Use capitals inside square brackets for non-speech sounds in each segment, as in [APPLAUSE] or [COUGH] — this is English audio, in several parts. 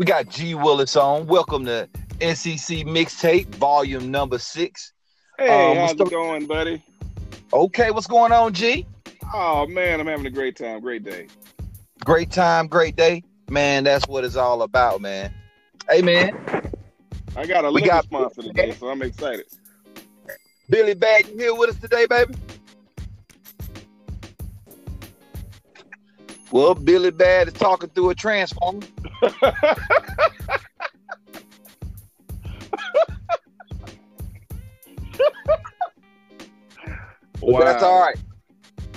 We got G Willis on. Welcome to NCC Mixtape, volume number six. Hey, Um, how's it going, buddy? Okay, what's going on, G? Oh man, I'm having a great time. Great day. Great time, great day. Man, that's what it's all about, man. Hey, man. I got a We liquor got- sponsor today, so I'm excited. Billy Bag, you here with us today, baby? Well, Billy Bad is talking through a transformer. But That's all right.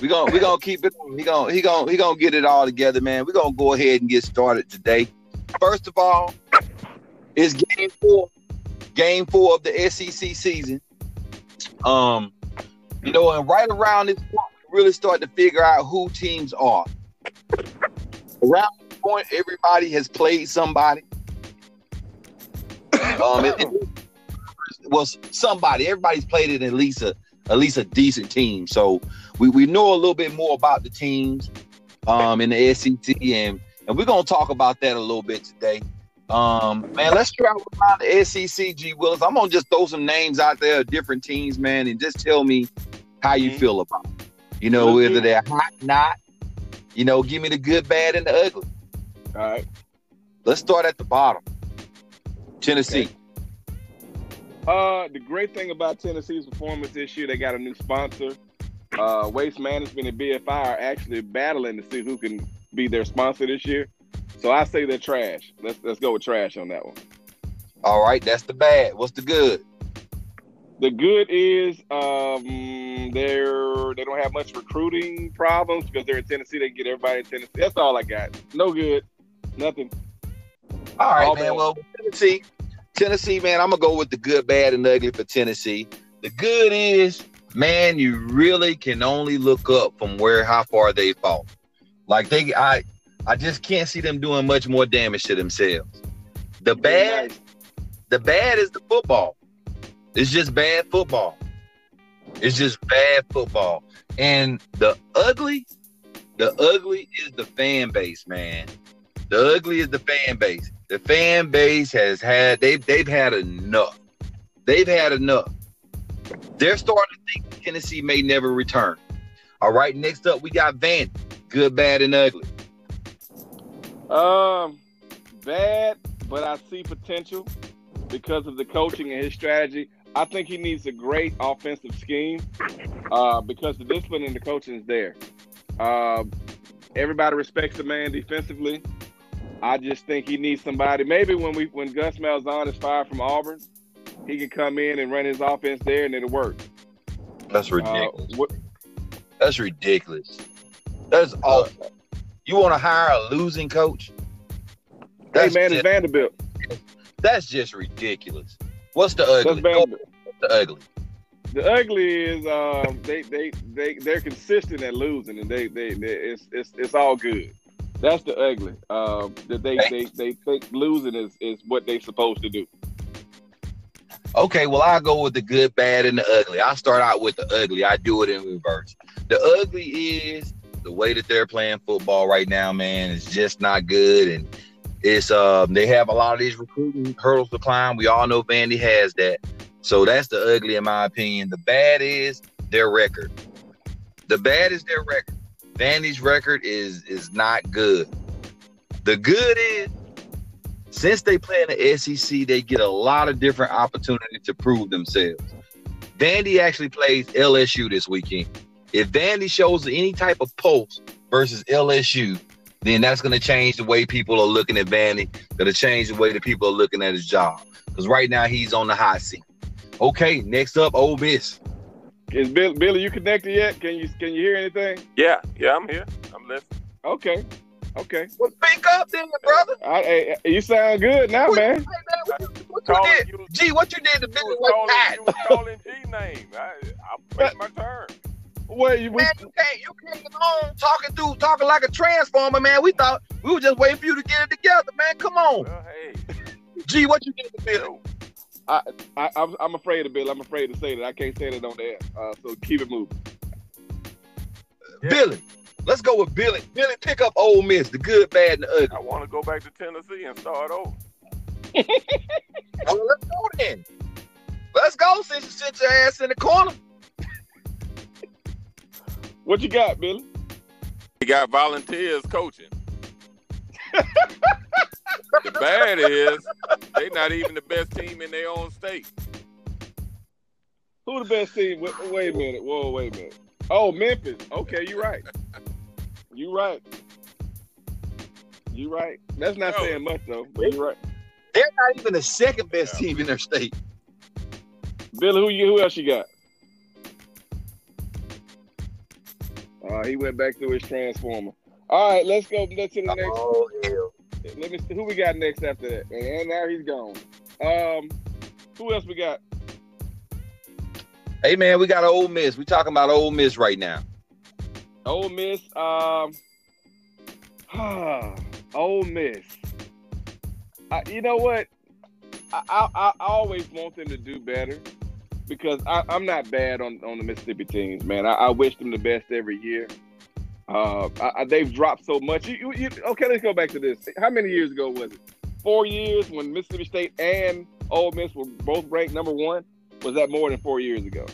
We gonna we gonna keep it. He gonna he gonna he gonna get it all together, man. We're gonna go ahead and get started today. First of all, it's game four, game four of the SEC season. Um, you know, and right around this point, we really start to figure out who teams are. Around this point, everybody has played somebody. Um, it, it- well, somebody. Everybody's played it at least a at least a decent team. So we, we know a little bit more about the teams um, in the SEC, and and we're gonna talk about that a little bit today. Um, man, let's travel around the SEC, G Willis. I'm gonna just throw some names out there of different teams, man, and just tell me how you Mhm. feel about. It. You know, whether they're hot, not. You know, give me the good, bad, and the ugly. All right. Let's start at the bottom. Tennessee. Uh, the great thing about Tennessee's performance this year, they got a new sponsor. Uh, Waste Management and BFI are actually battling to see who can be their sponsor this year. So I say they're trash. Let's let's go with trash on that one. All right, that's the bad. What's the good? The good is um, they're they don't have much recruiting problems because they're in Tennessee. They get everybody in Tennessee. That's all I got. No good. Nothing. All right, All man. bad. Well, Tennessee, Tennessee, man. I'm gonna go with the good, bad, and ugly for Tennessee. The good is, man, you really can only look up from where how far they fall. Like they, I, I just can't see them doing much more damage to themselves. The bad, the bad is the football. It's just bad football. It's just bad football. And the ugly, the ugly is the fan base, man. The ugly is the fan base. The fan base has had they've they've had enough. They've had enough. They're starting to think Tennessee may never return. All right, next up we got Van. Good, bad, and ugly. Um, bad, but I see potential because of the coaching and his strategy. I think he needs a great offensive scheme uh, because the discipline and the coaching is there. Uh, everybody respects the man defensively. I just think he needs somebody. Maybe when we when Gus Malzahn is fired from Auburn, he can come in and run his offense there, and it'll work. That's Uh, ridiculous. what, That's ridiculous. That's awful. You want to hire a losing coach? hey man, just, it's Vanderbilt. that's just ridiculous. What's the ugly? What's the ugly? The ugly is um, they they they they're consistent at losing, and they they, they it's, it's it's all good. That's the ugly. Um, that they, they they think losing is is what they're supposed to do. Okay, well, I'll go with the good, bad, and the ugly. I'll start out with the ugly. I do it in reverse. The ugly is the way that they're playing football right now, man, is just not good. And it's um they have a lot of these recruiting hurdles to climb. We all know Vandy has that. So that's the ugly in my opinion. The bad is their record. The bad is their record. Vandy's record is is not good. The good is since they play in the SEC, they get a lot of different opportunities to prove themselves. Vandy actually plays LSU this weekend. If Vandy shows any type of pulse versus LSU, then that's going to change the way people are looking at Vandy. Going to change the way that people are looking at his job. Because right now he's on the hot seat. Okay, next up, Ole Miss. Is Bill, Billy you connected yet? Can you can you hear anything? Yeah, yeah, I'm here. I'm listening. Okay, okay. Well, speak up, then, brother. I, hey, you sound good now, What, man. hey, man, what, you- what you Calling did? you, Gee, what you did to Billy was was calling, you was calling G name. I, I'm waiting [LAUGHS] my turn. What you? Man, you can't you came along talking through talking like a transformer, man. We thought we were just waiting for you to get it together, man. Come on. Well, hey, Gee, what you did to Bill? yo, I, I'm, I'm afraid of Bill. I'm afraid to say that. I can't say that on the air. Uh, so keep it moving. Yeah. Billy, Let's go with Billy. Billy, pick up Ole Miss, the good, bad, and the ugly. I want to go back to Tennessee and start over. [LAUGHS] Well, let's go then. Let's go since you sit your ass in the corner. What you got, Billy? He got volunteers coaching. the bad is they not even the best team in their own state. Who the best team? Wait, wait a minute. Whoa, wait a minute. Oh, Memphis. Okay, you're right. You're right. You're right. That's not No. saying much though, but you're right. They're not even the second best team in their state. Billy, who you? Who else you got? Uh, he went back to his transformer. All right, let's go. Let's to the next. Oh. Let me see who we got next after that. And now he's gone. Um, who else we got? Hey, man, we got Ole Miss. We talking about Ole Miss right now. Ole Miss. Um, [SIGHS] Ole Miss. I, you know what? I, I I always want them to do better because I, I'm not bad on, on the Mississippi teams, man. I, I wish them the best every year. Uh, I, I, they've dropped so much. You, you, you, okay, let's go back to this. How many years ago was it? Four years when Mississippi State and Ole Miss were both ranked number one. Was that more than four years ago?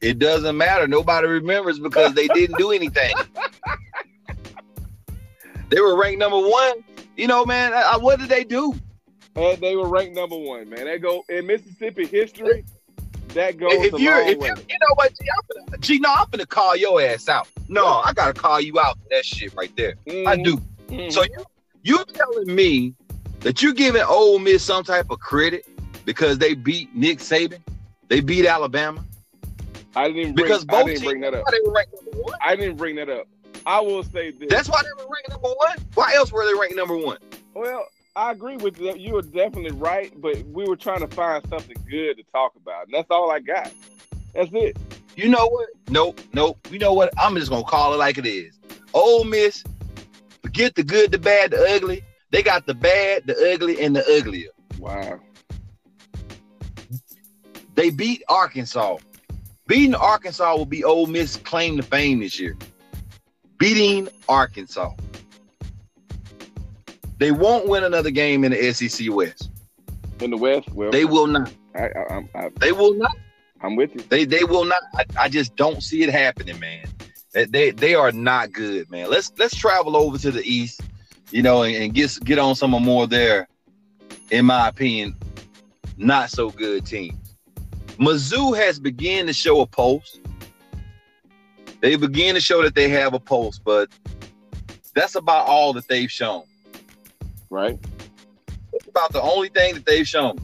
It doesn't matter. Nobody remembers because they didn't do [LAUGHS] anything. they were ranked number one. You know, man, I- what did they do? And they were ranked number one, man. They go in Mississippi history. That goes If you're, if way. you, you know what, G, I'm finna, G, no, I'm gonna call your ass out. No, I gotta call you out for that shit right there. I Mhm, do. mhm. So you, you telling me that you giving Ole Miss some type of credit because they beat Nick Saban, they beat Alabama I didn't even bring, because I didn't bring that up. they were ranked number one. I didn't bring that up. I will say this. That's why they were ranked number one. Why else were they ranked number one? well, I agree with you. You were definitely right, but we were trying to find something good to talk about, and that's all I got. That's it. You know what? Nope, nope. You know what? I'm just gonna call it like it is. Ole Miss, forget the good, the bad, the ugly. They got the bad, the ugly, and the uglier. Wow. They beat Arkansas. Beating Arkansas will be Ole Miss claim to fame this year. Beating Arkansas. They won't win another game in the SEC West. In the West, well, They will not. I, I, I'm, I, They will not. I'm with you. They they will not. I, I just don't see it happening, man. They, they they are not good, man. Let's let's travel over to the east, you know, and, and get get on some more there. in my opinion, not so good teams. Mizzou has begun to show a pulse. They begin to show that they have a pulse, but that's about all that they've shown. Right. It's about the only thing that they've shown.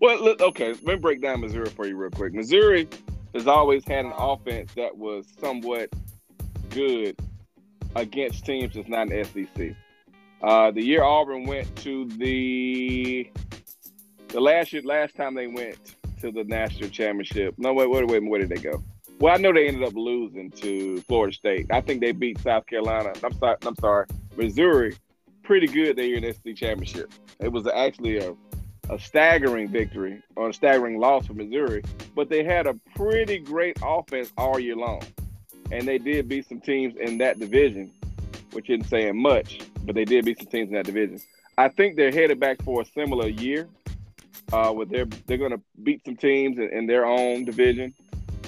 Well, look, okay. Let me break down Missouri for you real quick. Missouri has always had an offense that was somewhat good against teams that's not in the SEC. Uh, the year Auburn went to the the last year, last time they went to the national championship. No, wait, wait, wait, where did they go? Well, I know they ended up losing to Florida State. I think they beat South Carolina. I'm sorry, I'm sorry, Missouri. Pretty good that year in the championship. It was actually a a staggering victory or a staggering loss for Missouri, but they had a pretty great offense all year long. And they did beat some teams in that division, which isn't saying much, but they did beat some teams in that division. I think they're headed back for a similar year. Uh, where they're they're going to beat some teams in, in their own division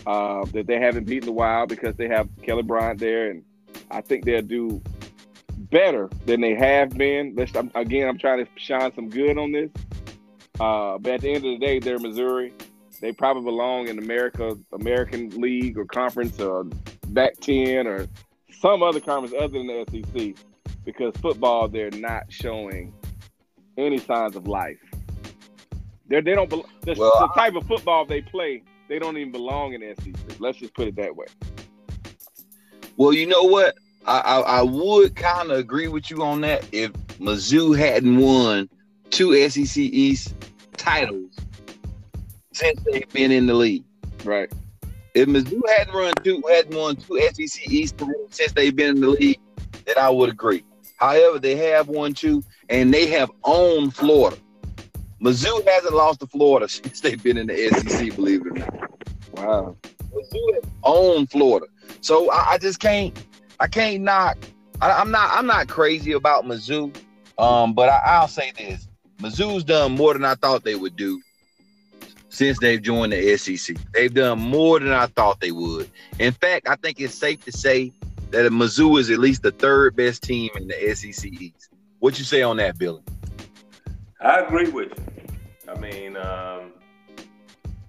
uh, that they haven't beaten in a while because they have Kelly Bryant there, and I think they'll do better than they have been. Let's, I'm, again, I'm trying to shine some good on this. Uh, but at the end of the day, they're Missouri. They probably belong in America, American League or conference or back ten or some other conference other than the SEC, because football they're not showing any signs of life. They're, they don't. The, Well, the type of football they play, they don't even belong in the SEC. Let's just put it that way. Well, you know what? I I, would kind of agree with you on that if Mizzou hadn't won two SEC East titles since they've been in the league. Right. If Mizzou hadn't run two hadn't won two SEC East titles since they've been in the league, then I would agree. However, they have won two, and they have owned Florida. Mizzou hasn't lost to Florida [LAUGHS] since they've been in the SEC. Believe it or not. Wow. Mizzou has owned Florida. So I, I just can't. I can't knock. I, I'm not. I'm not crazy about Mizzou. Um, but I, I'll say this: Mizzou's done more than I thought they would do since they've joined the SEC. They've done more than I thought they would. In fact, I think it's safe to say that Mizzou is at least the third best team in the SEC East. What you say on that, Billy? I agree with you. I mean, um,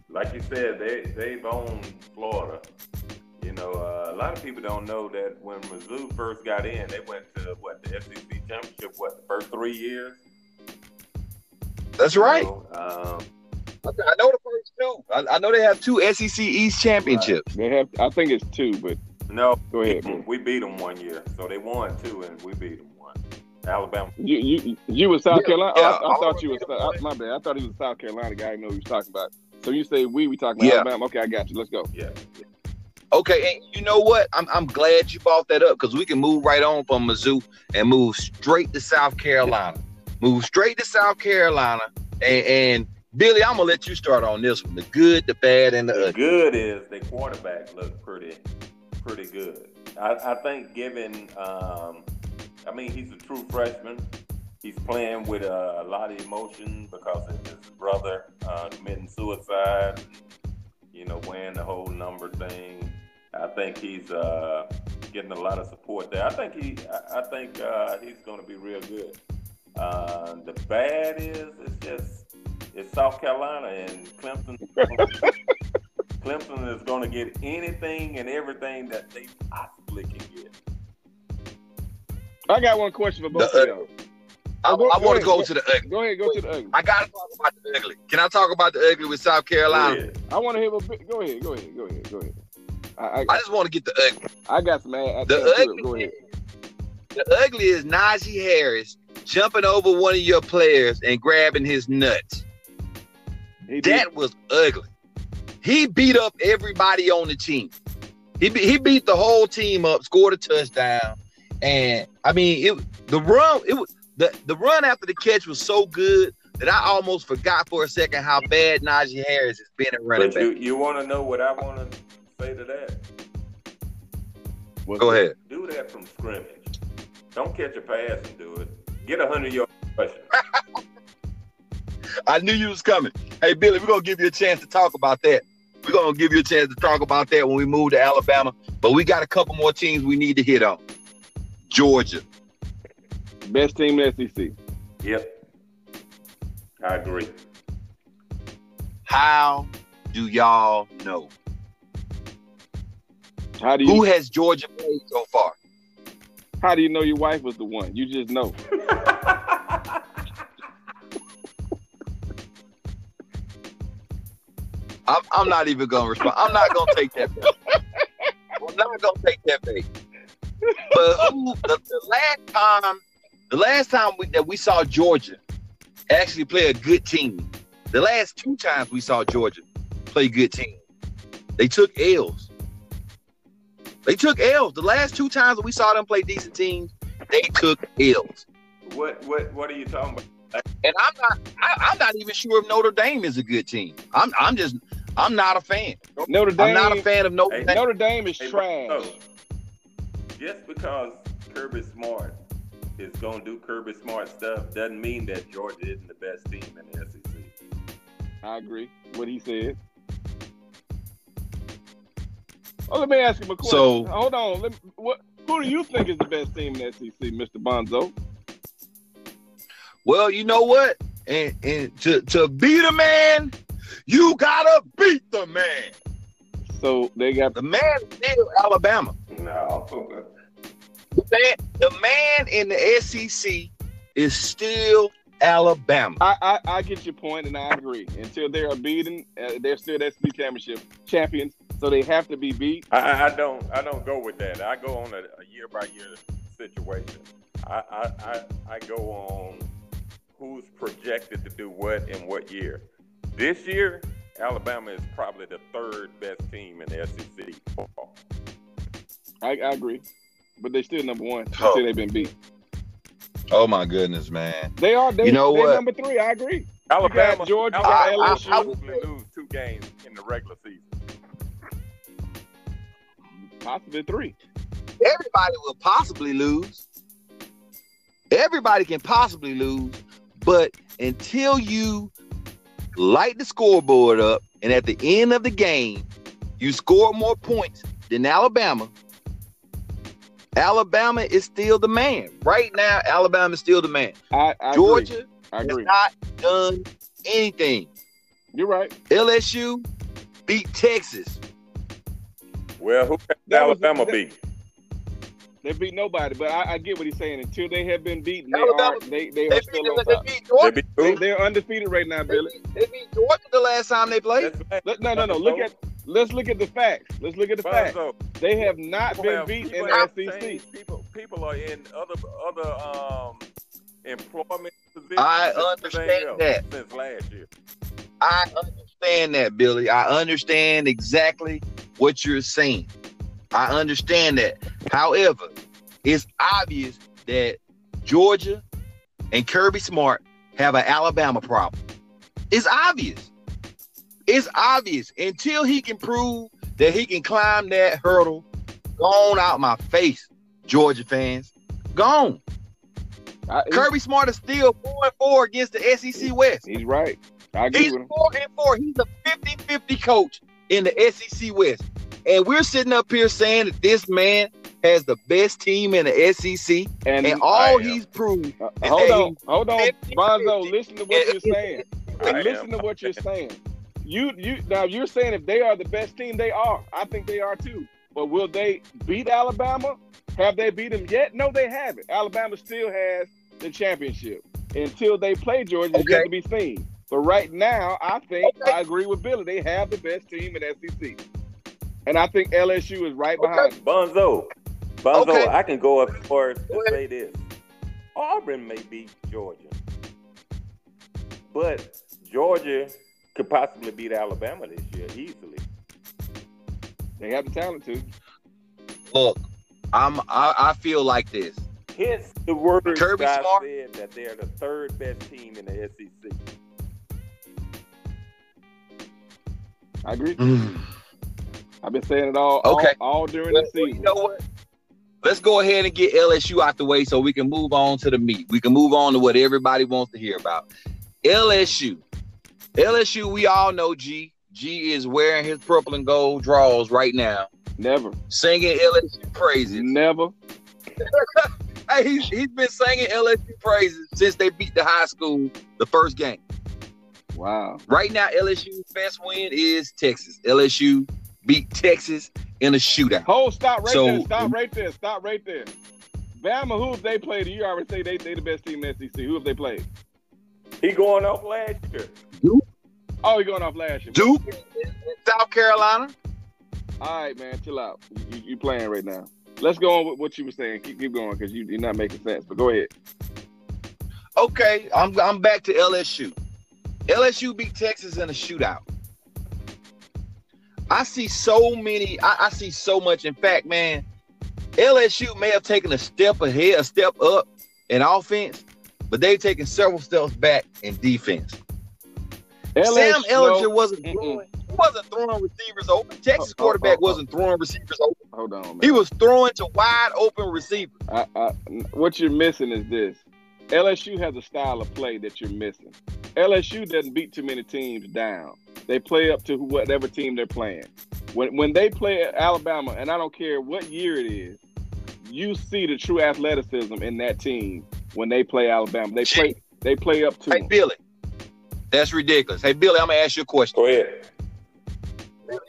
like you said, they they've owned Florida. You know, uh, a lot of people don't know that when Mizzou first got in, they went to what the SEC championship. What the first three years? That's right. You know, um, I know the first two. I, I know they have two SEC East championships. They have. I think it's two, but no, go ahead. bro. we beat them one year, so they won two, and we beat them one. Alabama. You you you was South Yeah, Carolina. yeah, oh, I, I thought you was. I- I, my bad. I thought he was a South Carolina guy. I didn't know what he was talking about. So you say we? We talking about Yeah. Alabama? Okay, I got you. Let's go. Yeah. Okay, and you know what? I'm I'm glad you brought that up because we can move right on from Mizzou and move straight to South Carolina. Move straight to South Carolina, and, and Billy, I'm gonna let you start on this one: the good, the bad, and the The ugly. good is the quarterback looked pretty, pretty good. I, I think given, um, I mean, he's a true freshman. He's playing with a, a lot of emotion because of his brother uh, committing suicide. You know, wearing the whole number thing. I think he's uh, getting a lot of support there. I think he, I, I think uh, he's going to be real good. Uh, the bad is it's just it's South Carolina and Clemson. [LAUGHS] Clemson is going to get anything and everything that they possibly can get. I got one question for both The- of y'all. I, Go- I want to go go- to the ugly. Go ahead. Go to the ugly. I gotta talk about the ugly. Can I talk about the ugly with South Carolina? Yeah. I want to hear a bit. Go ahead. Go ahead. Go ahead. Go ahead. I I, I just want to get the ugly. I got some. ad- The add to it. ugly, Go ahead. the ugly is Najee Harris jumping over one of your players and grabbing his nuts. He did. That was ugly. He beat up everybody on the team. He be, he beat the whole team up, scored a touchdown, and I mean it. The run it was the the run after the catch was so good that I almost forgot for a second how bad Najee Harris has been at running But back. you, you want to know what I want to say to that? What's Go ahead. Do that from scrimmage. Don't catch a pass and do it. Get a hundred yard rushing. [LAUGHS] I knew you was coming. Hey Billy, we're gonna give you a chance to talk about that. We're gonna give you a chance to talk about that when we move to Alabama. But we got a couple more teams we need to hit on. Georgia. Best team in SEC. Yep. I agree. How do y'all know? How do you Who has Georgia played so far? How do you know your wife was the one? You just know. [LAUGHS] I'm, I'm not even gonna respond. I'm not gonna take that bait. I'm not gonna take that bait. But who, the, the last time, the last time we, that we saw Georgia actually play a good team, the last two times we saw Georgia play good team, they took L's. They took L's. The last two times that we saw them play decent teams, they took L's. what what what are you talking about? And I'm not, I, I'm not even sure if Notre Dame is a good team. I'm, I'm just, I'm not a fan. Notre Dame. I'm not a fan of Notre Hey, Dame. Notre Dame is Hey, trash. bro, Just because Kirby Smart is going to do Kirby Smart stuff doesn't mean that Georgia isn't the best team in the SEC. I agree. What he said. Oh, let me ask him a question. So- hold on. Let me, what? Who do you think is the best team in the SEC, Mr. Bonzo? Well, you know what? And and to to beat a man, you gotta beat the man. So they got. The man is still Alabama. No. The man, the man in the SEC is still Alabama. I, I, I get your point, and I agree. Until they are beaten, uh, they're still SEC championship champions, so they have to be beat. I- I, I don't I don't go with that. I go on a, a year by year situation. I, I, I, I go on who's projected to do what in what year. This year, Alabama is probably the third best team in the SEC football. I, I agree, but they're still number one Oh. until they've been beat. Oh my goodness, man. They are. They, You know they're what? number three. I agree. Alabama, Georgia, you Alabama got will LSU. probably lose two games in the regular season. Possibly three. Everybody will possibly lose. Everybody can possibly lose, but until you light the scoreboard up and at the end of the game you score more points than Alabama, Alabama is still the man. Right now, Alabama is still the man. I, I Georgia agree. I has agree. not done anything. You're right. LSU beat Texas. Well, who can That was- Alabama that- beat? They beat nobody, but I, I get what he's saying. Until they have been beaten, they Alabama- are they, they They are still they on top. beat They beat They, who? they're undefeated right now, They Billy. beat, they beat Georgia the last time they played. Let, no, no, no. Look at let's look at the facts. Let's look at the facts. They have not people been have- beat in people the SEC. changed. People, people are in other other um employment positions. I understand that. since last year. I understand that, Billy. I understand exactly what you're saying. I understand that. However, it's obvious that Georgia and Kirby Smart have an Alabama problem. It's obvious. It's obvious. Until he can prove that he can climb that hurdle, gone out my face, Georgia fans. Gone. I, Kirby Smart is still 4 and 4 against the SEC West. he's right. I agree He's with him. four and four. He's a 50-50 coach in the SEC West. And we're sitting up here saying that this man has the best team in the SEC. And, And all he's proved. uh, hold on, hold on, 50, Bonzo. Listen to what you're saying. [LAUGHS] Listen to what you're saying. You you now you're saying if they are the best team, they are. I think they are too. But will they beat Alabama? Have they beat them yet? No, they haven't. Alabama still has the championship. Until they play Georgia, it's Okay. yet to be seen. But right now, I think Okay. I agree with Billy. They have the best team in SEC. And I think LSU is right behind them. Bonzo, Bonzo, Okay. I can go as far as to say this: Auburn may beat Georgia, but Georgia could possibly beat Alabama this year easily. They have the talent to. Look, I'm I, I feel like this. Hence the word Kirby I Smart? said that they're the third best team in the SEC. I agree. Mm. I've been saying it all Okay. all, all during Well, the well, you know what? Let's go ahead and get LSU out the way so we can move on to the meat. We can move on to what everybody wants to hear about. LSU. LSU, we all know G. G is wearing his purple and gold draws right now, Never. singing LSU praises. Never. [LAUGHS] Hey, he's, he's been singing LSU praises since they beat the high school the first game. Wow. Right now, LSU's best win is Texas. LSU beat Texas in a shootout. Hold, stop right So- there. Stop right there. Stop right there. Bama, who have they played? You already say they they the best team in SEC. Who have they played? He going off last year. Duke. Oh, he going off last year. Duke, South Carolina. All right, man, chill out. You, you, you playing right now. Let's go on with what you were saying. Keep, keep going because you, you're not making sense. But go ahead. Okay, I'm I'm back to LSU. LSU beat Texas in a shootout. I see so many. I, I see so much. In fact, man, LSU may have taken a step ahead, a step up in offense, but they've taken several steps back in defense. Sam LSU Ehlinger no, wasn't throwing, wasn't throwing receivers open. Texas Oh, oh, quarterback oh, oh. wasn't throwing receivers open. Hold on, man. He was throwing to wide open receivers. I, I, what you're missing is this. LSU has a style of play that you're missing. LSU doesn't beat too many teams down. They play up to whatever team they're playing. When when they play Alabama, and I don't care what year it is, you see the true athleticism in that team when they play Alabama. They play they play up to Hey them. Billy, that's ridiculous. Hey Billy, I'm gonna ask you a question. Go ahead.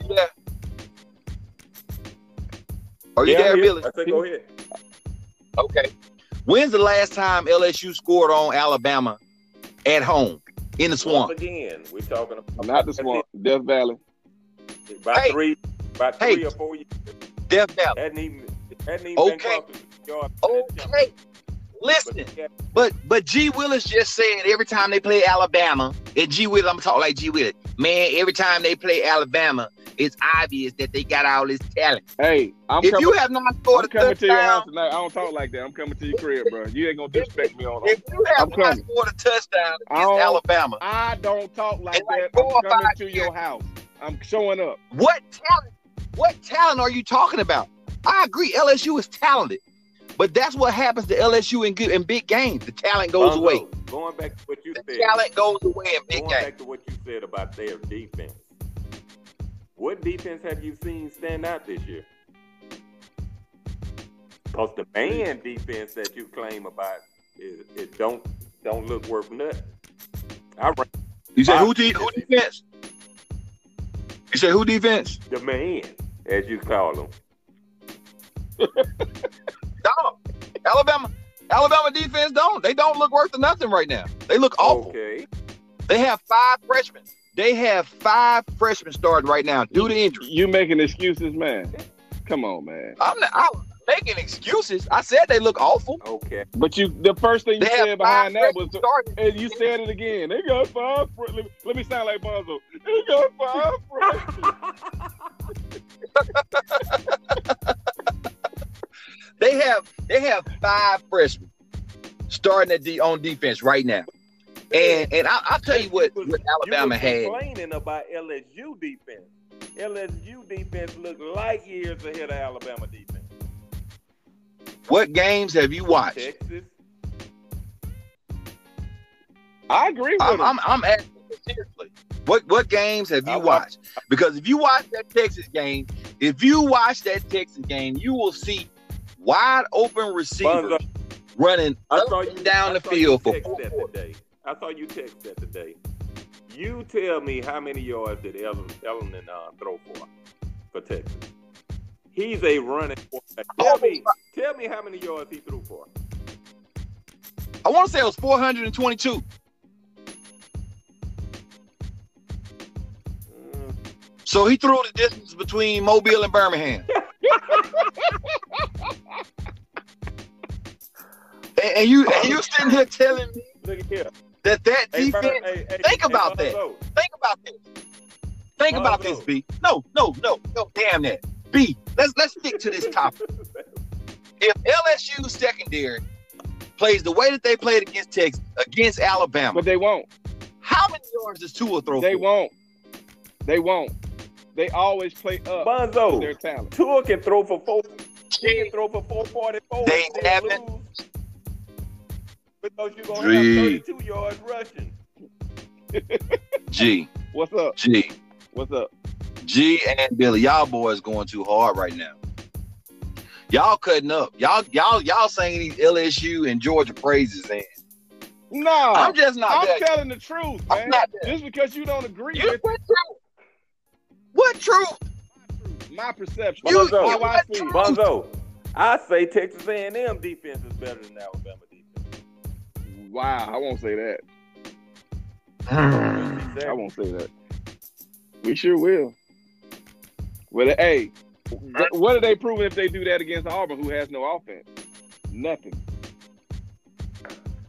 Yeah. Are you Yeah, there, Billy? I said go ahead. Okay. When's the last time LSU scored on Alabama at home in the swamp? Once again, we're talking about Not the swamp, Death Valley. about Hey. three, about Hey. three or four years. Death Valley. Hadn't even, hadn't even Okay. been close to yard. Okay. Listen, But but but G Willis just said every time they play Alabama, and G Willis, I'm talking like G Willis. Man, every time they play Alabama, it's obvious that they got all this talent. Hey, I'm if coming. you have not I'm scored a coming to your house touchdown, tonight. I don't talk like that. I'm coming to your crib, bro. You ain't gonna disrespect me on if you have I'm not coming. scored a touchdown against don't- Alabama, I don't talk like In like that. four I'm coming to years. your house. I'm showing up. what talent? What talent are you talking about? I agree. LSU is talented, but that's what happens to LSU in good in big games. The talent goes Bonzo, away. Going back to what you The said. talent goes away in big Going games. back to what you said about their defense. What defense have you seen stand out this year? Because the man defense that you claim about is it don't don't look worth nothing. I rank You said who, de- who defense? You said who defense? the man, as you call them. [LAUGHS] Dog. Alabama. Alabama defense don't. They don't look worth nothing right now. They look awful. Okay. They have five freshmen. They have five freshmen starting right now due to injury. You making excuses, man? Come on, man. I'm not I'm making excuses. I said they look awful. Okay. But you, the first thing you They said behind that was, starting. and you said it again. They got five. fre- Let me, let me sound like Bonzo. They got five. freshmen. [LAUGHS] They have they have five freshmen starting at the on defense right now. And and I, I'll tell you what, what Alabama you had. complaining about LSU defense. LSU defense looked light years ahead of Alabama defense. What games have you watched? Texas. I agree with I'm. I'm, I'm asking you seriously. What what games have you watched- watched? Because if you watch that Texas game, if you watch that Texas game, you will see wide open receivers running up saw and down I the field for four that quarters. today. I saw you text that today. You tell me how many yards did Ellen, Ellen uh, throw for for Texas? He's a running quarterback. Tell me, tell me how many yards he threw for. I want to say it was 422. Mm, So he threw the distance between Mobile and Birmingham. [LAUGHS] and, and you and you sitting here telling me Look at here. That that Hey, defense. Bur- hey, hey, think hey, about that. Bonzo, Think about this. Think about Bonzo. this, B. No, no, no, no. Damn that, B. Let's let's stick to this topic. If LSU secondary plays the way that they played against Texas, against Alabama, but they won't. how many yards does Tua throw? They for? won't. They won't. They always play up to their talent. Tua can throw for four. He can throw for four forty four. They haven't- lose because you're gonna Gee. have thirty two yards rushing. G, [LAUGHS] What's up? G, What's up? G, and Billy. Y'all boys going too hard right now. Y'all cutting up. Y'all, y'all, y'all saying these LSU and Georgia praises, and No, I'm just not. I'm, just not there. telling the truth, I'm man. not there. Just because you don't agree You, with what truth? What truth? my perception, You- Bonzo, I. Bonzo, I say Texas A&M defense is better than Alabama defense. Wow, I won't say that. She said- I won't say that. We sure will. Well, hey, th- what are they proving if they do that against Auburn, who has no offense? Nothing.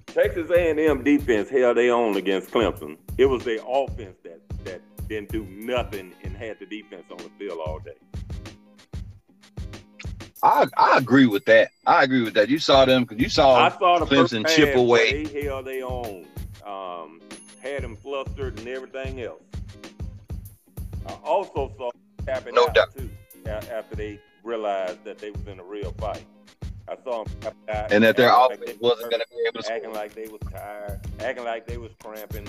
Texas A&M defense held their own against Clemson. It was their offense that that didn't do nothing and had the defense on the field all day. I I agree with that. I agree with that. You saw them because you saw I saw the Clemson chip away. They held their own, um, had them flustered and everything else. I also saw tapping No out doubt. too after they realized that they was in a real fight. I saw them out, and that their acting like wasn't going to be able to acting score. like they was tired, acting like they was cramping.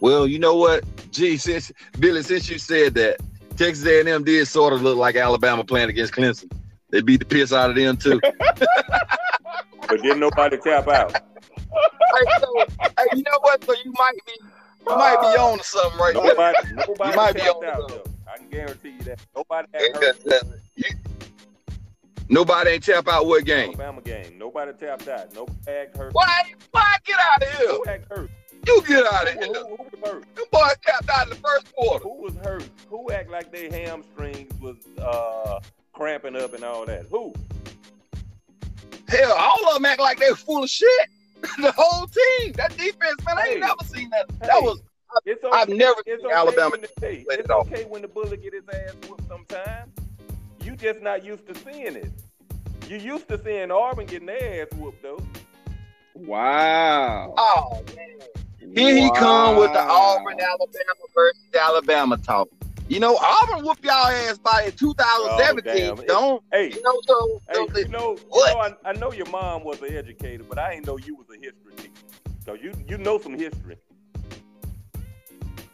Well, you know what, Gee, since Billy, since you said that, Texas A&M did sort of look like Alabama playing against Clemson. They beat the piss out of them too. [LAUGHS] But didn't nobody tap out. hey, so, hey, you know what? So you might be, you might be on to something right now. Nobody, nobody might be on out. Though. I can guarantee you that nobody had Ain't hurt. that- you- Nobody ain't tap out what game? Alabama game. Nobody tapped out. No act hurt. Why? Why get out of here? Act hurt? You get out of Who, here. who, who was hurt? Them boys tapped out in the first quarter. Who was hurt? Who act like their hamstrings was uh, cramping up and all that? Who? Hell, all of them act like they were full of shit. [LAUGHS] the whole team. That defense, man, I ain't Hey. never seen that. Hey, That was It's okay. I've never it's seen okay Alabama the, hey, play it's it okay when the bullet get his ass whooped sometimes. You just not used to seeing it. You used to seeing Auburn getting their ass whooped though. Wow. Oh man. Here he come with the Auburn, Alabama versus Alabama talk. You know, Auburn whooped y'all ass by in 2017. Oh, don't Hey, you know? So, hey, so you know, you What? know I, I know your mom was an educator, but I didn't know you was a history teacher. So you you know some history.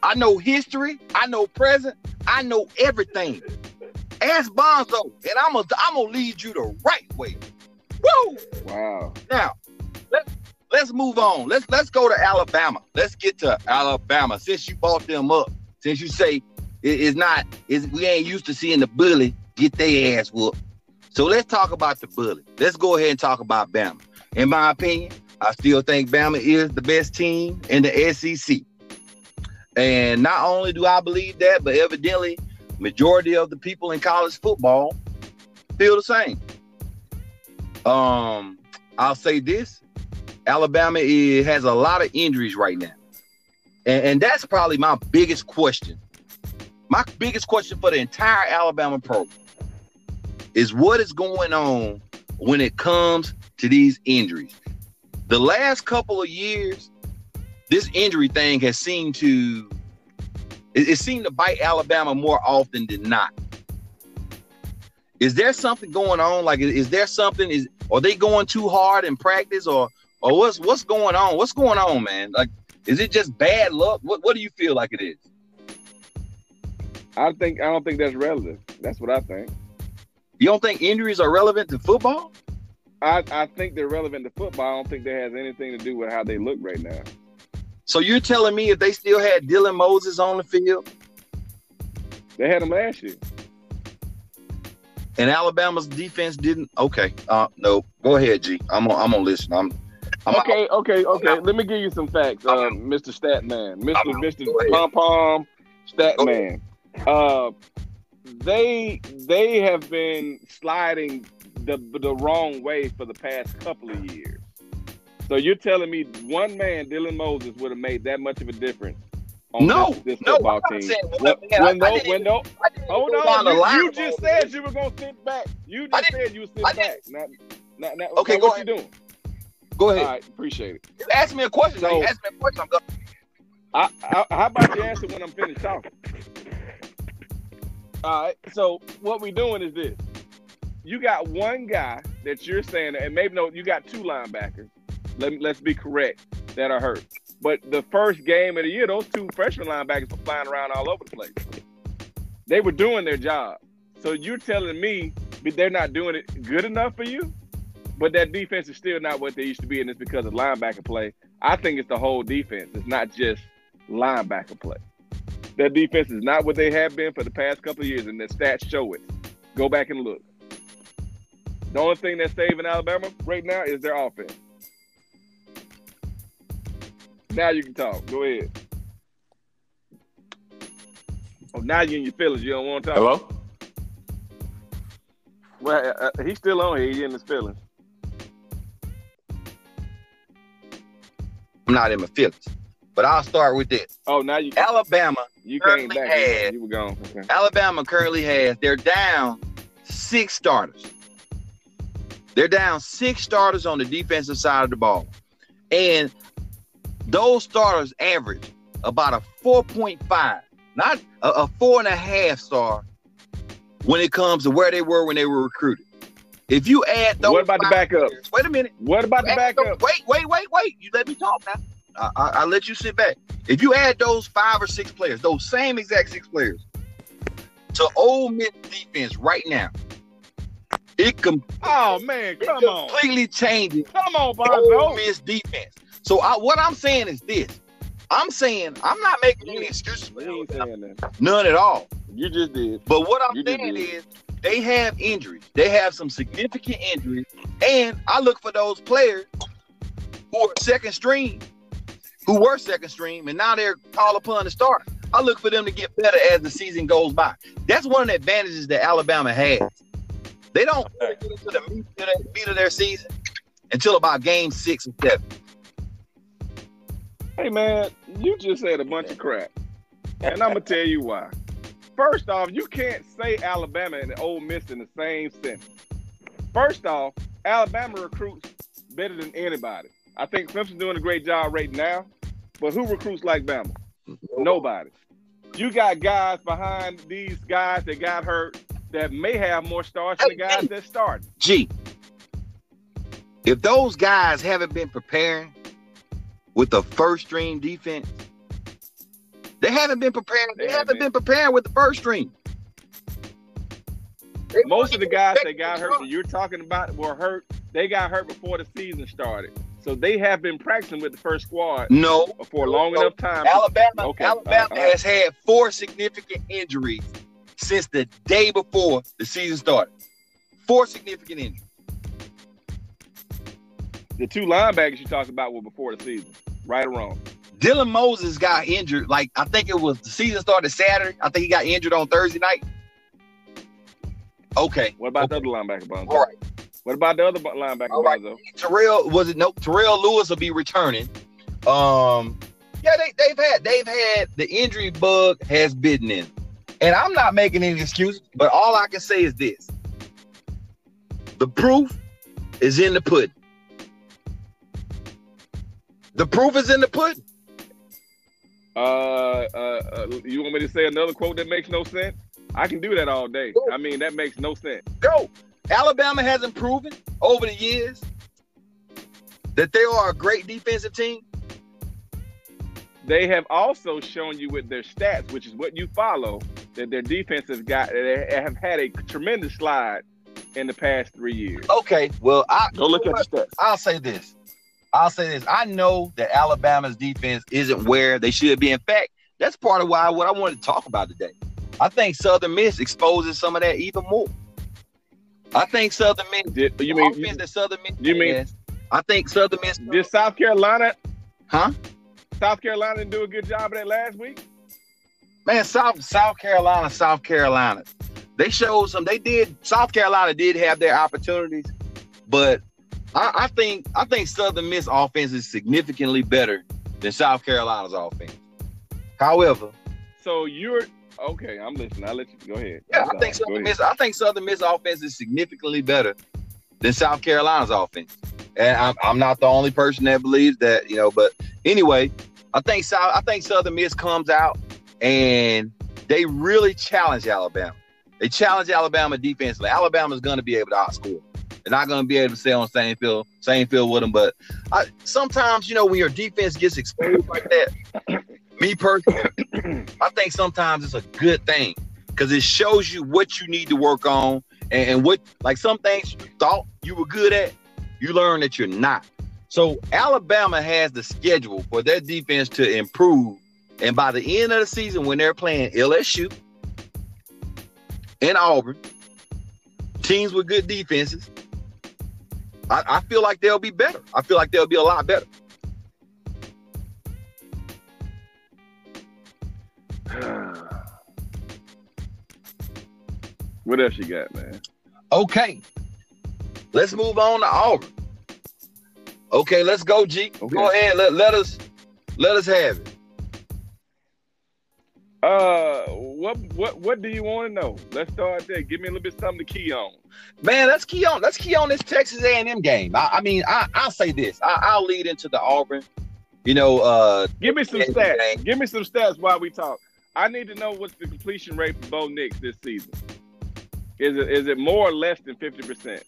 I know history. I know present. I know everything. Ask Bonzo, and I'm gonna I'm gonna lead you the right way. Woo! Wow. Now, let let's move on. Let's let's go to Alabama. Let's get to Alabama. Since you brought them up, since you say it is not is we ain't used to seeing the bully get their ass whooped. So let's talk about the bully. Let's go ahead and talk about Bama. In my opinion, I still think Bama is the best team in the SEC. And not only do I believe that, but evidently, majority of the people in college football feel the same. Um, I'll say this: Alabama is, has a lot of injuries right now, and, and that's probably my biggest question. My biggest question for the entire Alabama program is what is going on when it comes to these injuries. The last couple of years, this injury thing has seemed to it, it seemed to bite Alabama more often than not. Is there something going on? Like, is, is there something? Is are they going too hard in practice, or or what's what's going on? What's going on, man? Like, is it just bad luck? What what do you feel like it is? I think I don't think that's relevant. That's what I think. You don't think injuries are relevant to football? I, I think they're relevant to football. I don't think that has anything to do with how they look right now. So you're telling me if they still had Dylan Moses on the field They had him last year. and Alabama's defense didn't? Okay, uh, no, go ahead, G. I'm on, I'm on listen. I'm, I'm Okay, okay, okay. Let me give you some facts, uh, Mr. Statman, Mr. Mr. Pom Pom Statman. Uh, they they have been sliding the the wrong way for the past couple of years. So you're telling me one man, Dylan Moses, would have made that much of a difference on No, this, this no, football I'm team? saying When, man. When, no, when no, hold on, you, line you just said you were gonna sit back. You just said you would sit I back. Not, not, not, Okay, okay, what you doing? Go ahead. right, appreciate it. You ask me a question. now. You So- ask me a question. I'm going. I, I, how about you answer when I'm finished talking? All right. So what we're doing is this: you got one guy that you're saying, and maybe no, you got two linebackers. Let me, let's be correct that are hurt. But the first game of the year, those two freshman linebackers were flying around all over the place. They were doing their job. So you're telling me that they're not doing it good enough for you? But that defense is still not what they used to be, and it's because of linebacker play. I think it's the whole defense. It's not just linebacker play. That defense is not what they have been for the past couple of years, and the stats show it. Go back and look. The only thing that's saving Alabama right now is their offense. Now you can talk. Go ahead. Oh, now you're in your feelings. You don't want to talk. Hello. Well, uh, uh, he's still on here. He's in his feelings. I'm not in my feelings. But I'll start with this. Oh, now you Alabama, you came back. has- You were gone. Okay. Alabama currently has, they're down six starters. They're down six starters on the defensive side of the ball. And those starters average about a 4.5, not a, a four and a half star when it comes to where they were when they were recruited. If you add those, What about the backup? players- wait a minute. What about the backup? Wait, wait, wait, wait. You let me talk now. I, I, I let you sit back. If you add those five or six players, those same exact six players, to Ole Miss defense right now, it, com- Oh man, come on, completely changes come on, Ole Bonzo. Miss defense. So I, what I'm saying is this: I'm saying I'm not making any excuses for You ain't saying that. none at all. You just did. But what I'm You saying is they have injuries. They have some significant injuries. And I look for those players who are second stream, who were second stream, and now they're called upon to start. I look for them to get better as the season goes by. That's one of the advantages that Alabama has. They don't get into the meat of their, meat of their season until about game six or seven. Hey man, you just said a bunch of crap, and I'm gonna tell you why. First off, you can't say Alabama and Ole Miss in the same sentence. First off, Alabama recruits better than anybody. I think Clemson's doing a great job right now, but who recruits like Bama? Nobody. you got guys behind these guys that got hurt that may have more stars than the guys that started. G, if those guys haven't been preparing with the first string defense, they haven't been preparing. They, They haven't haven't. been preparing with the first string. They Most of the guys that got hurt that you're talking about were hurt. They got hurt before the season started. So they have been practicing with the first squad No, for a long enough time. Alabama. Okay, Alabama all right. has had four significant injuries since the day before the season started. Four significant injuries. The two linebackers you talked about were before the season, right or wrong. Dylan Moses got injured. Like I think it was the season started Saturday. I think he got injured on Thursday night. Okay. What about Okay. the other linebacker, Bonzo? All right. What about the other linebacker, All right. Bonzo? Terrell was it no Terrell Lewis will be returning. Um yeah, they, they've had they've had the injury bug has bitten in. And I'm not making any excuses, but all I can say is this. The proof is in the pudding. The proof is in the pudding. Uh, uh, uh, you want me to say another quote that makes no sense? I can do that all day. I mean, that makes no sense. Go. Alabama hasn't proven over the years that they are a great defensive team. They have also shown you with their stats, which is what you follow, that their defense has got they have had a tremendous slide in the past three years. Okay, well, I Go look at the stats. I'll say this. I'll say this. I know that Alabama's defense isn't where they should be. In fact, that's part of why what I wanted to talk about today. I think Southern Miss exposes some of that even more. I think Southern Miss, Did, you the mean offense that Southern Miss, you mean- has, I think Southern Miss, did South Carolina huh? South Carolina didn't do a good job of that last week? Man, South South Carolina, South Carolina. They showed some. They did. South Carolina did have their opportunities, but I, I think I think Southern Miss offense is significantly better than South Carolina's offense. However, So you're okay. I'm listening. I'll let you go ahead. yeah, I'm think Southern. Miss. I think Southern Miss offense is significantly better than South Carolina's offense. And I'm, I'm not the only person that believes that, you know. But anyway, I think South. I think Southern Miss comes out and they really challenge Alabama. They challenge Alabama defensively. Alabama's going to be able to outscore. They're not going to be able to stay on same field, same field with them. But I, sometimes, you know, when your defense gets exposed like that, me personally, I think sometimes it's a good thing because it shows you what you need to work on and, and what, like some things you thought you were good at, you learn that you're not. So Alabama has the schedule for their defense to improve. And by the end of the season, when they're playing LSU and Auburn, teams with good defenses, I, I feel like they'll be better. I feel like they'll be a lot better. [SIGHS] what else you got, man? Okay. Let's move on to Auburn. Okay, let's go, G. Okay. Go ahead. Let, let us let us have it. Uh, what what what do you want to know? Let's start there. Give me a little bit something to key on. Man, let's key on let's key on this Texas A&M game. I, I mean, I, I'll say this. I, I'll lead into the Auburn. You know, uh, Give me some stats. okay. Give me some stats while we talk. I need to know what's the completion rate for Bo Nix this season. Is it is it more or less than fifty percent?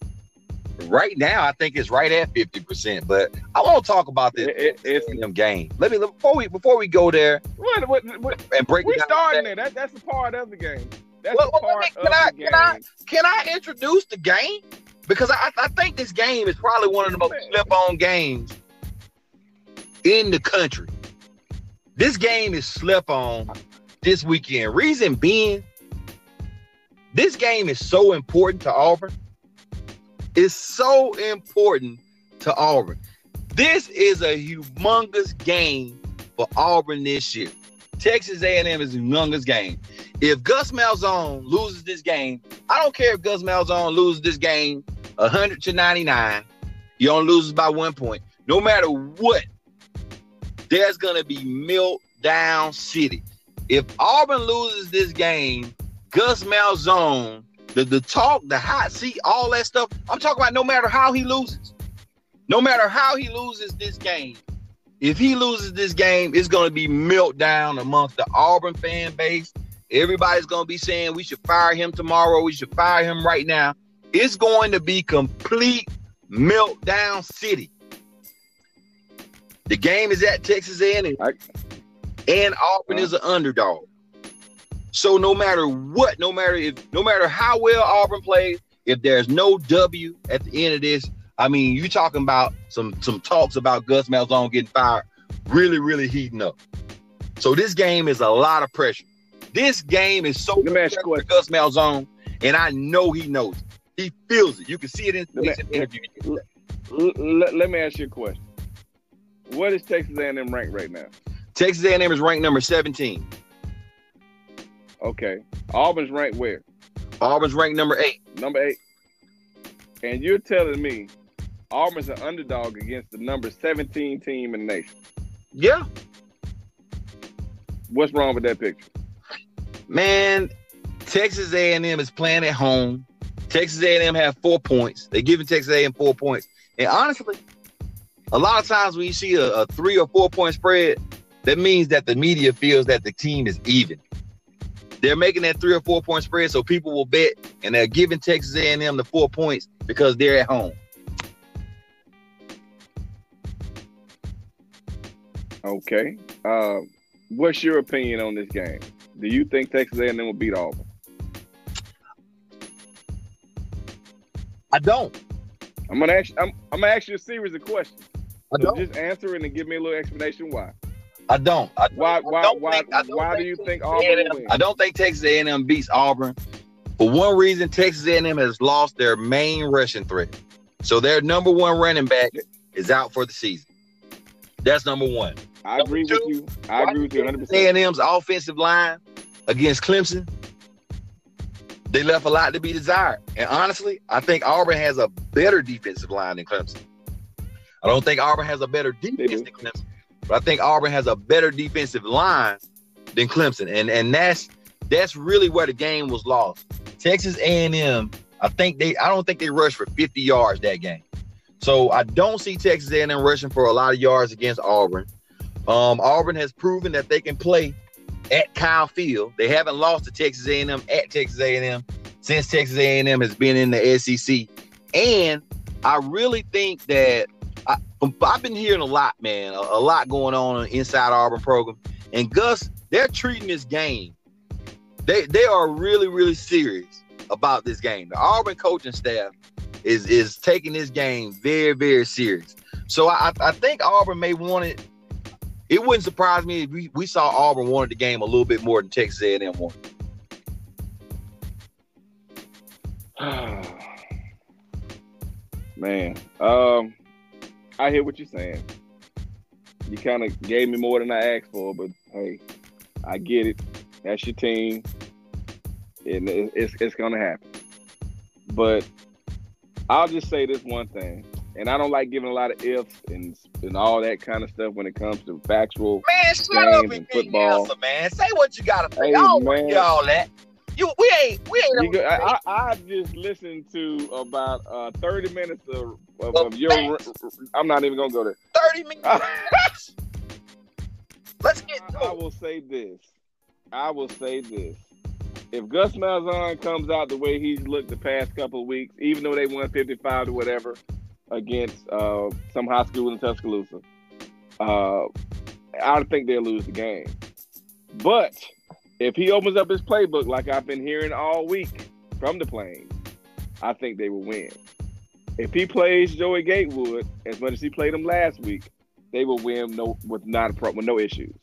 Right now I think it's right at fifty percent. But I want to talk about this It- it- game. Let me before we before we go there What what, what and break we starting there? That that's a part of the game. That's Well, part can of I- the can I- Can I introduce the game? Because I, I think this game is probably one of the most slip on games in the country. This game is slip on this weekend. Reason being, this game is so important to Auburn. It's so important to Auburn. This is a humongous game for Auburn this year. Texas A&M is a humongous game. If Gus Malzahn loses this game, I don't care if Gus Malzahn loses this game 100 to 99. He only loses by one point. No matter what, there's to be meltdown city. If Auburn loses this game, Gus Malzahn, the, the talk, the hot seat, all that stuff, I'm talking about no matter how he loses. No matter how he loses this game, if he loses this game, it's going to be meltdown amongst the Auburn fan base. Everybody's going to be saying we should fire him tomorrow. We should fire him right now. It's going to be complete meltdown city. The game is at Texas A&M, I- and Auburn is an underdog. So no matter what, no matter if, no matter how well Auburn plays, if there's no W at the end of this, I mean, you talking about some some talks about Gus Malzahn getting fired, really, really heating up. So this game is a lot of pressure. This game is so Let me ask you a pressure for Gus Malzahn, and I know he knows. it. He feels it. You can see it in Let interview. L- l- let me ask you a question. What is Texas A&M ranked right now? Texas A&M is ranked number 17. Okay. Auburn's ranked where? Auburn's ranked number eight. Number eight. And you're telling me Auburn's an underdog against the number 17 team in the nation. Yeah, What's wrong with that picture? man. Texas A&M is playing at home. Texas A&M have four points. They're giving Texas A&M four points. And honestly, a lot of times when you see a, a three or four point spread, that means that the media feels that the team is even. They're making that three or four point spread, so people will bet, and they're giving Texas A&M the four points because they're at home. Okay. Uh, what's your opinion on this game? Do you think Texas A&M will beat Auburn? I don't. I'm gonna ask. I'm, I'm gonna ask you a series of questions. I don't. just answer and give me a little explanation why. I don't. I Why? Why? don't Why? think- why do you Texas think Auburn A&M? I don't think Texas A&M beats Auburn. For one reason, Texas A&M has lost their main rushing threat, so their number one running back is out for the season. That's number one. I agree with you. I agree with you 100. A&M's offensive line against Clemson, they left a lot to be desired. And honestly, I think Auburn has a better defensive line than Clemson. I don't think Auburn has a better defense than Clemson, but I think Auburn has a better defensive line than Clemson, and and that's that's really where the game was lost. Texas A&M, I think they, I don't think they rushed for 50 yards that game. So I don't see Texas A&M rushing for a lot of yards against Auburn. Um, Auburn has proven that they can play at Kyle Field. They haven't lost to Texas A&M at Texas A&M since Texas A&M has been in the SEC. And I really think that I, I've been hearing a lot, man, a, a lot going on inside Auburn program. And Gus, they're treating this game. They they are really really serious about this game. The Auburn coaching staff is is taking this game very very serious. So I I think Auburn may want it. It wouldn't surprise me if we, we saw Auburn wanted the game a little bit more than Texas A&M wanted. [SIGHS] Man, um, I hear what you're saying. You kind of gave me more than I asked for, but hey, I get it. That's your team, and it's it's gonna happen. But I'll just say this one thing, and I don't like giving a lot of ifs and and all that kind of stuff when it comes to factual. Man, shut Games up and and football. answer, man. Say what you gotta say. Hey, I don't want all that. You, we ain't, we ain't. Go, I, I I just listened to about uh, 30 minutes of, of, Of your. I'm not even gonna go there. Thirty minutes. [LAUGHS] Let's get I, I will say this. I will say this. If Gus Malzahn comes out the way he's looked the past couple of weeks, even though they won 55 to whatever against uh, some high school in Tuscaloosa, uh, I don't think they'll lose the game. But if he opens up his playbook like I've been hearing all week from the Plains, I think they will win. If he plays Joey Gatewood as much as he played him last week, they will win no with not a pro, with no issues,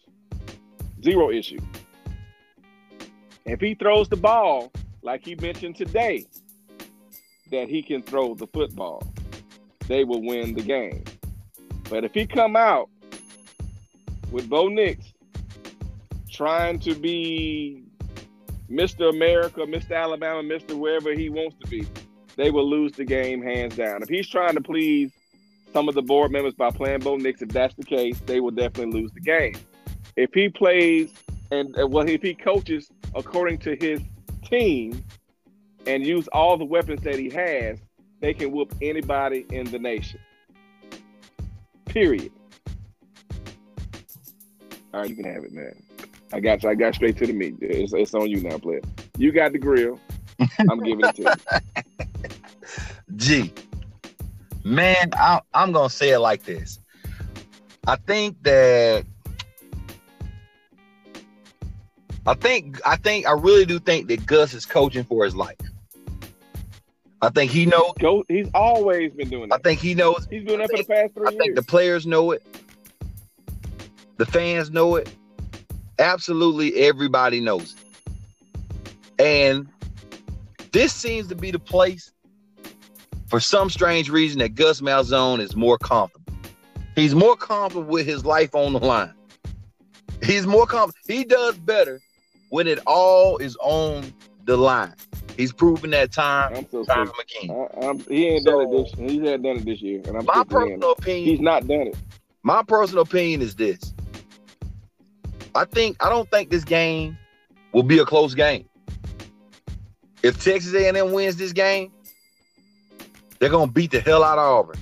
zero issues. If he throws the ball like he mentioned today, that he can throw the football, they will win the game. But if he come out with Bo Nix trying to be Mr. America, Mr. Alabama, Mr. wherever he wants to be, they will lose the game hands down. If he's trying to please some of the board members by playing Bo Nix, if that's the case, they will definitely lose the game. If he plays and well, if he coaches according to his team and use all the weapons that he has, they can whoop anybody in the nation. Period. All right, you can have it, man. I got you. I got straight to the meat. It's, it's on you now, player. You got the grill. I'm giving it to you. [LAUGHS] G, man, I, I'm gonna say it like this. I think that I think I think I really do think that Gus is coaching for his life. I think he knows. He's always been doing that. I think he knows. He's doing that for the past three I think years. the players know it. The fans know it. Absolutely everybody knows it. And this seems to be the place for some strange reason that Gus Malzahn is more comfortable. He's more comfortable with his life on the line. He's more comfortable. He does better when it all is on the line. He's proven that time, I'm so time sick. again. I, I'm, he ain't done it this. He hadn't done it this year, and I'm My sick of hearing personal opinion He's not done it. my personal opinion is this. I think I don't think this game will be a close game. If Texas A&M wins this game, they're gonna beat the hell out of Auburn.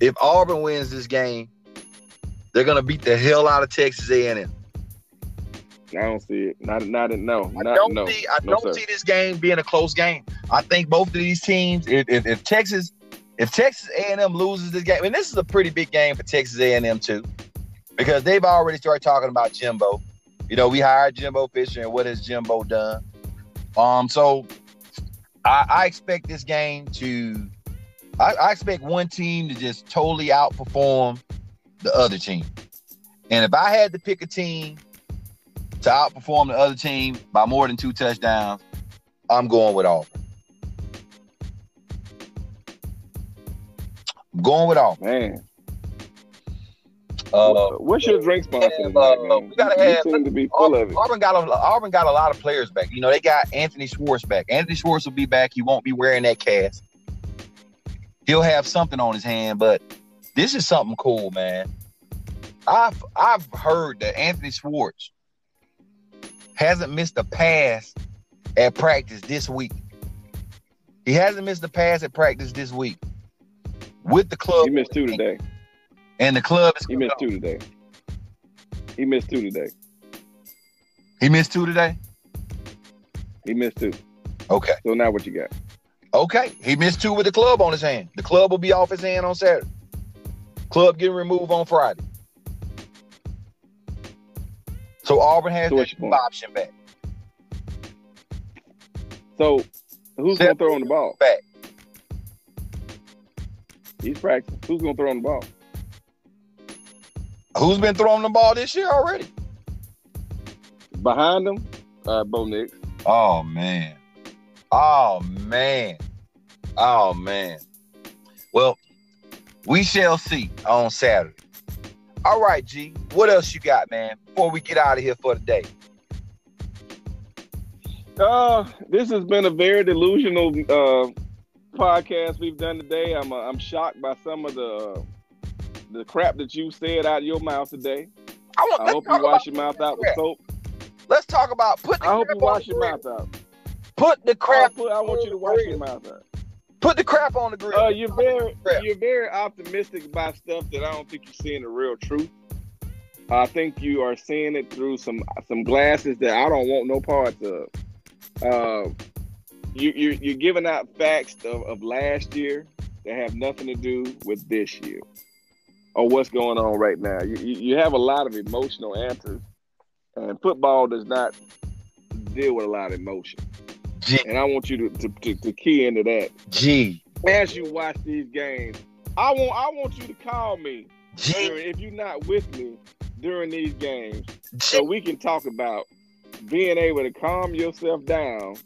If Auburn wins this game, they're gonna beat the hell out of Texas A&M. I don't see it. Not, not, no, I don't no. see I no, don't sir. see this game being a close game. I think both of these teams, if, if, if Texas, if Texas A&M loses this game, and this is a pretty big game for Texas A&M too, because they've already started talking about Jimbo. You know, we hired Jimbo Fisher, and what has Jimbo done? Um, so I, I expect this game to, I, I expect one team to just totally outperform the other team. And if I had to pick a team to outperform the other team by more than two touchdowns, I'm going with Auburn. I'm going with Auburn. Man, Uh, what's your drink sponsor uh, man? we gotta you have- seem to be full of Auburn, it. Auburn got a Auburn got a lot of players back. You know, they got Anthony Schwartz back. Anthony Schwartz will be back. He won't be wearing that cast. He'll have something on his hand, but this is something cool, man. I've I've heard that Anthony Schwartz hasn't missed a pass at practice this week. He hasn't missed a pass at practice this week with the club. He missed two today. And the club is He missed two today. He missed two today. He missed two today. He missed two. Okay. So now what you got? Okay, he missed two with the club on his hand. The club will be off his hand on Saturday. Club getting removed on Friday. So Auburn has So that what's your cheap point? option back. So who's gonna throw on the ball? Back. He's practicing. Who's gonna throw on the ball? Who's been throwing the ball this year already? Behind him, uh, Bo Nix. Oh man. Oh man. Oh man. Well, we shall see on Saturday. All right, G. What else you got, man? Before we get out of here for the day. Uh, this has been a very delusional uh, podcast we've done today. I'm uh, I'm shocked by some of the uh, the crap that you said out of your mouth today. I want I hope you wash your mouth out with soap. Let's talk about put the I hope you wash your mouth out. Put the I, crap. put, I want you to wash your mouth out. Put the crap on the grill. Uh, you're very you're very optimistic about stuff that I don't think you're seeing the real truth. I think you are seeing it through some some glasses that I don't want no parts of. Uh, you, you're you're giving out facts of, of last year that have nothing to do with this year or what's going on right now. You you have a lot of emotional answers, and football does not deal with a lot of emotion. G, And I want you to, to, to, to key into that G, as you watch these games. I want I want you to call me G, during, if you're not with me during these games, so we can talk about being able to calm yourself down,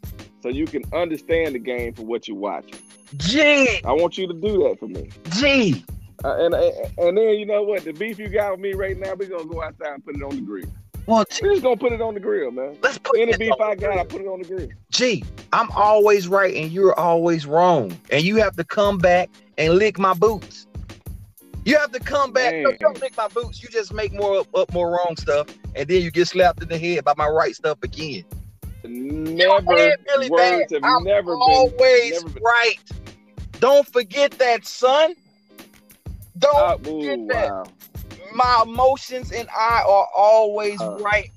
so you can understand the game for what you're watching. G, I want you to do that for me. G. Uh, and and then you know what? The beef you got with me right now, we're gonna go outside and put it on the grill. Well, G, We're just gonna put it on the grill, man. let's put Any this beef on I the got, I put it on the grill. Gee, I'm always right and you're always wrong. And you have to come back and lick my boots. You have to come back. No, you don't lick my boots. You just make more up, up more wrong stuff. And then you get slapped in the head by my right stuff again. Never head really words bad. have I'm never been always never been- right. Don't forget that, son. Don't Uh, forget ooh, that. wow. my emotions and I are always Uh. right.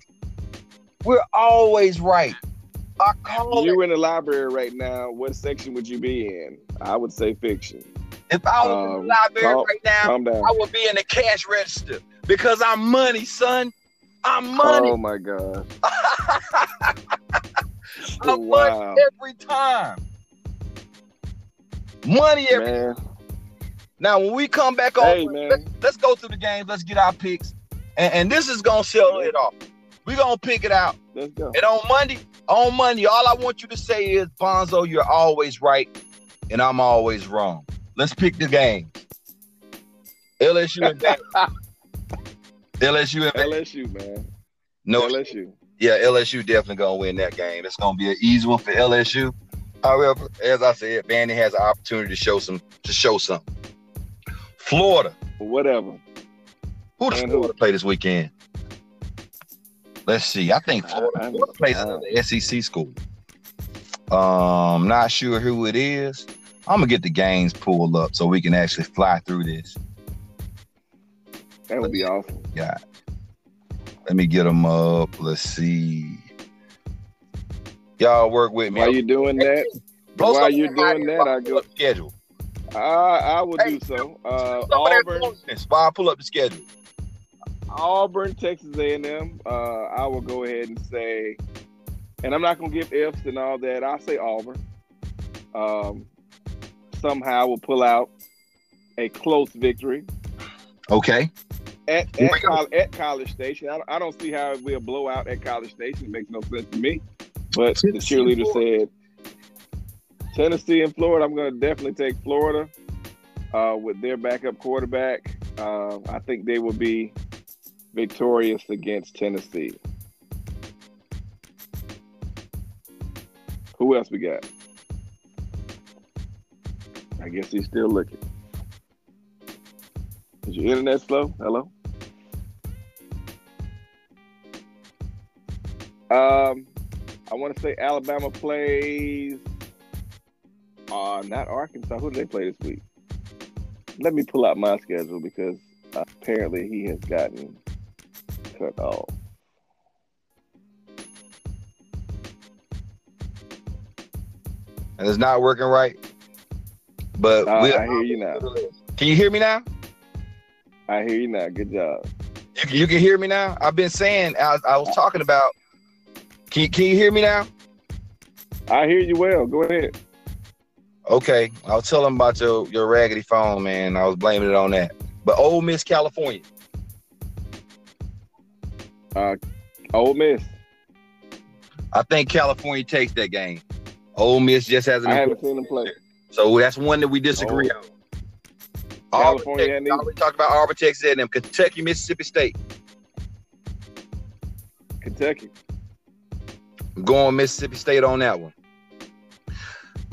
We're always right. I call You it. in the library right now. What section would you be in? I would say fiction. If I was in um, the library calm- right now, I would be in the cash register because I'm money, son. I'm money. Oh my god. [LAUGHS] I'm wow. money every time. Money every Man. Now, when we come back on, Hey let's, let's go through the games. Let's get our picks, and, and this is gonna settle it off. We're gonna pick it out. Let's go. And on Monday, on Monday, all I want you to say is, Bonzo, you're always right, and I'm always wrong. Let's pick the game. LSU and. LSU [LAUGHS] and. LSU, man. No, LSU. yeah, LSU definitely gonna win that game. It's gonna be an easy one for LSU. However, as I said, Vandy has an opportunity to show some to show something. Florida. Or Whatever. Who does And who? Florida play this weekend? Let's see. I think Florida, I- Florida plays another SEC school. Um, not sure who it is. I'm gonna get the games pulled up so we can actually fly through this. That would be awesome. Yeah. Let me get them up. Let's see. Y'all work with me. While you doing that, while you're doing that, I go. schedule. I I will Hey, do so. Uh, Some of that Auburn, while I pull up the schedule. Auburn, Texas A&M. Uh, I will go ahead and say, and I'm not gonna give ifs and all that. I'll say Auburn. Um, somehow will pull out a close victory Okay. at at. Col- at College Station. I, don't- I don't see how it will blow out at College Station. It makes no sense to me. But the cheerleader said Tennessee and Florida. I'm going to definitely take Florida uh, with their backup quarterback. Uh, I think they will be victorious against Tennessee. Who else we got? I guess he's still looking. Is your internet slow? Hello? Um, I want to say Alabama plays. Uh, not Arkansas. Who do they play this week? Let me pull out my schedule because apparently he has gotten cut off. And it's not working right. But Uh, I hear you now. Can you hear me now? I hear you now. Good job. You, can- you can hear me now. I've been saying I, I was talking about. Can you, can you hear me now? I hear you well. Go ahead. Okay, I was telling about your your raggedy phone, man. I was blaming it on that. But Ole Miss, California. Uh, Ole Miss. I think California takes that game. Ole Miss just hasn't. I haven't seen them play. So that's one that we disagree on. Auburn, California we talked about Auburn, Texas A&M Kentucky, Mississippi State. Kentucky. I'm going Mississippi State on that one.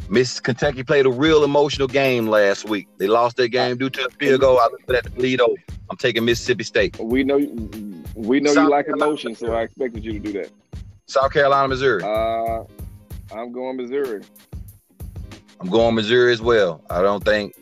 Miss Kentucky played a real emotional game last week. They lost their game due to a field goal. I looked at the lead over. I'm taking Mississippi State. We know we know South you like Carolina. emotion, so I expected you to do that. South Carolina, Missouri. Uh, I'm going Missouri. I'm going Missouri as well. I don't think.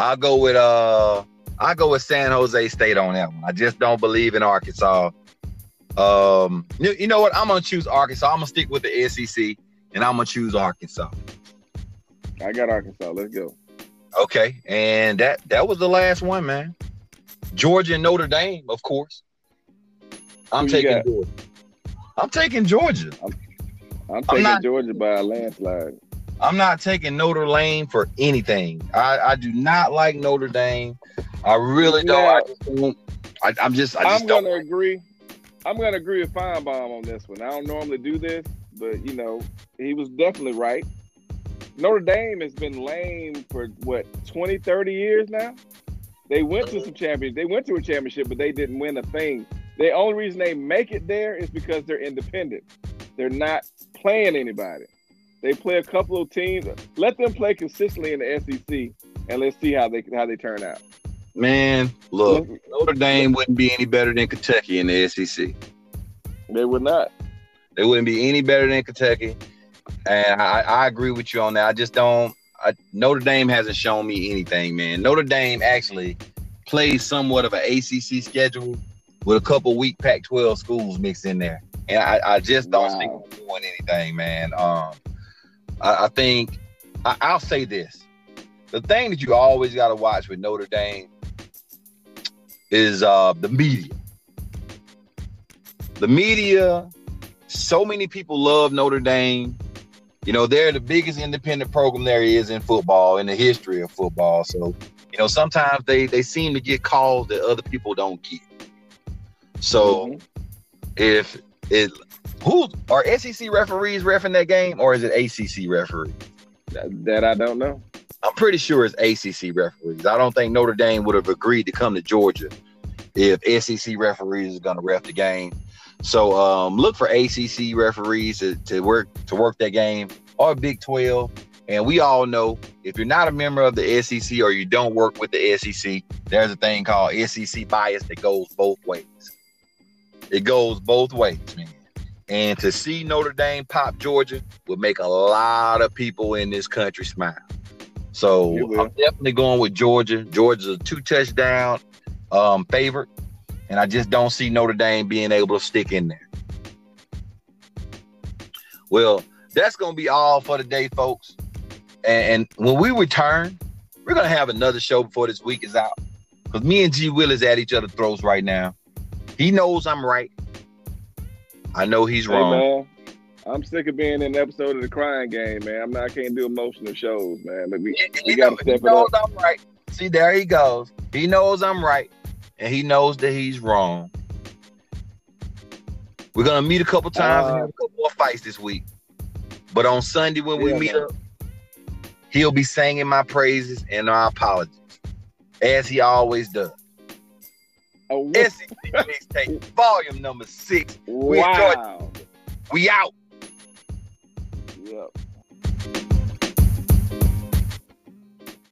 I'll go with uh I'll go with San Jose State on that one. I just don't believe in Arkansas. Um you, you know what? I'm gonna choose Arkansas. I'm gonna stick with the SEC and I'm gonna choose Arkansas. I got Arkansas. Let's go. Okay, and that that was the last one, man. Georgia and Notre Dame, of course. I'm Who taking? Georgia. I'm taking Georgia. I'm taking not- Georgia by a landslide. I'm not taking Notre Dame for anything. I, I do not like Notre Dame. I really don't. I Now-. I, I'm just. I just I'm gonna agree. I'm gonna agree with Finebaum on this one. I don't normally do this, but you know, he was definitely right. Notre Dame has been lame for what 20, 30 years now. They went to some champions. They went to a championship, but they didn't win a thing. The only reason they make it there is because they're independent. They're not playing anybody. They play a couple of teams. Let them play consistently in the SEC, and let's see how they how they turn out. Man, look, Notre Dame wouldn't be any better than Kentucky in the SEC. They would not. They wouldn't be any better than Kentucky. And I, I agree with you on that. I just don't. I, Notre Dame hasn't shown me anything, man. Notre Dame actually plays somewhat of an ACC schedule with a couple weak Pac-12 schools mixed in there, and I, I just don't Wow. think they're doing anything, man. Um, I, I think I, I'll say this: the thing that you always got to watch with Notre Dame is uh, the media. The media, so many people love Notre Dame. You know, they're the biggest independent program there is in football in the history of football. So, you know, sometimes they they seem to get calls that other people don't get. So, Mhm. if it who are SEC referees refing that game or is it ACC referee? that, that I don't know. I'm pretty sure it's ACC referees. I don't think Notre Dame would have agreed to come to Georgia if SEC referees is going to ref the game. So um, look for ACC referees to, to work to work that game or Big 12. And we all know if you're not a member of the SEC or you don't work with the SEC, there's a thing called SEC bias that goes both ways. It goes both ways, man. And to see Notre Dame pop Georgia would make a lot of people in this country smile. So I'm definitely going with Georgia. Georgia's a two touchdown um, favorite, and I just don't see Notre Dame being able to stick in there. Well, that's going to be all for today, folks. And, and when we return, we're going to have another show before this week is out. Because me and G Will is at each other's throats right now. He knows I'm right. I know he's Hey wrong. man, I'm sick of being in an episode of the crying game, man. I'm not I can't do emotional shows, man. But we, He, we gotta know- he step it knows up. I'm right. See, there he goes. He knows I'm right, and he knows that he's wrong. We're gonna meet a couple times and Uh, have a couple more fights this week. But on Sunday when we meet man. up, he'll be singing my praises and my apologies, as he always does. Oh, SEC mixtape, volume number six. wow. We out. Yep.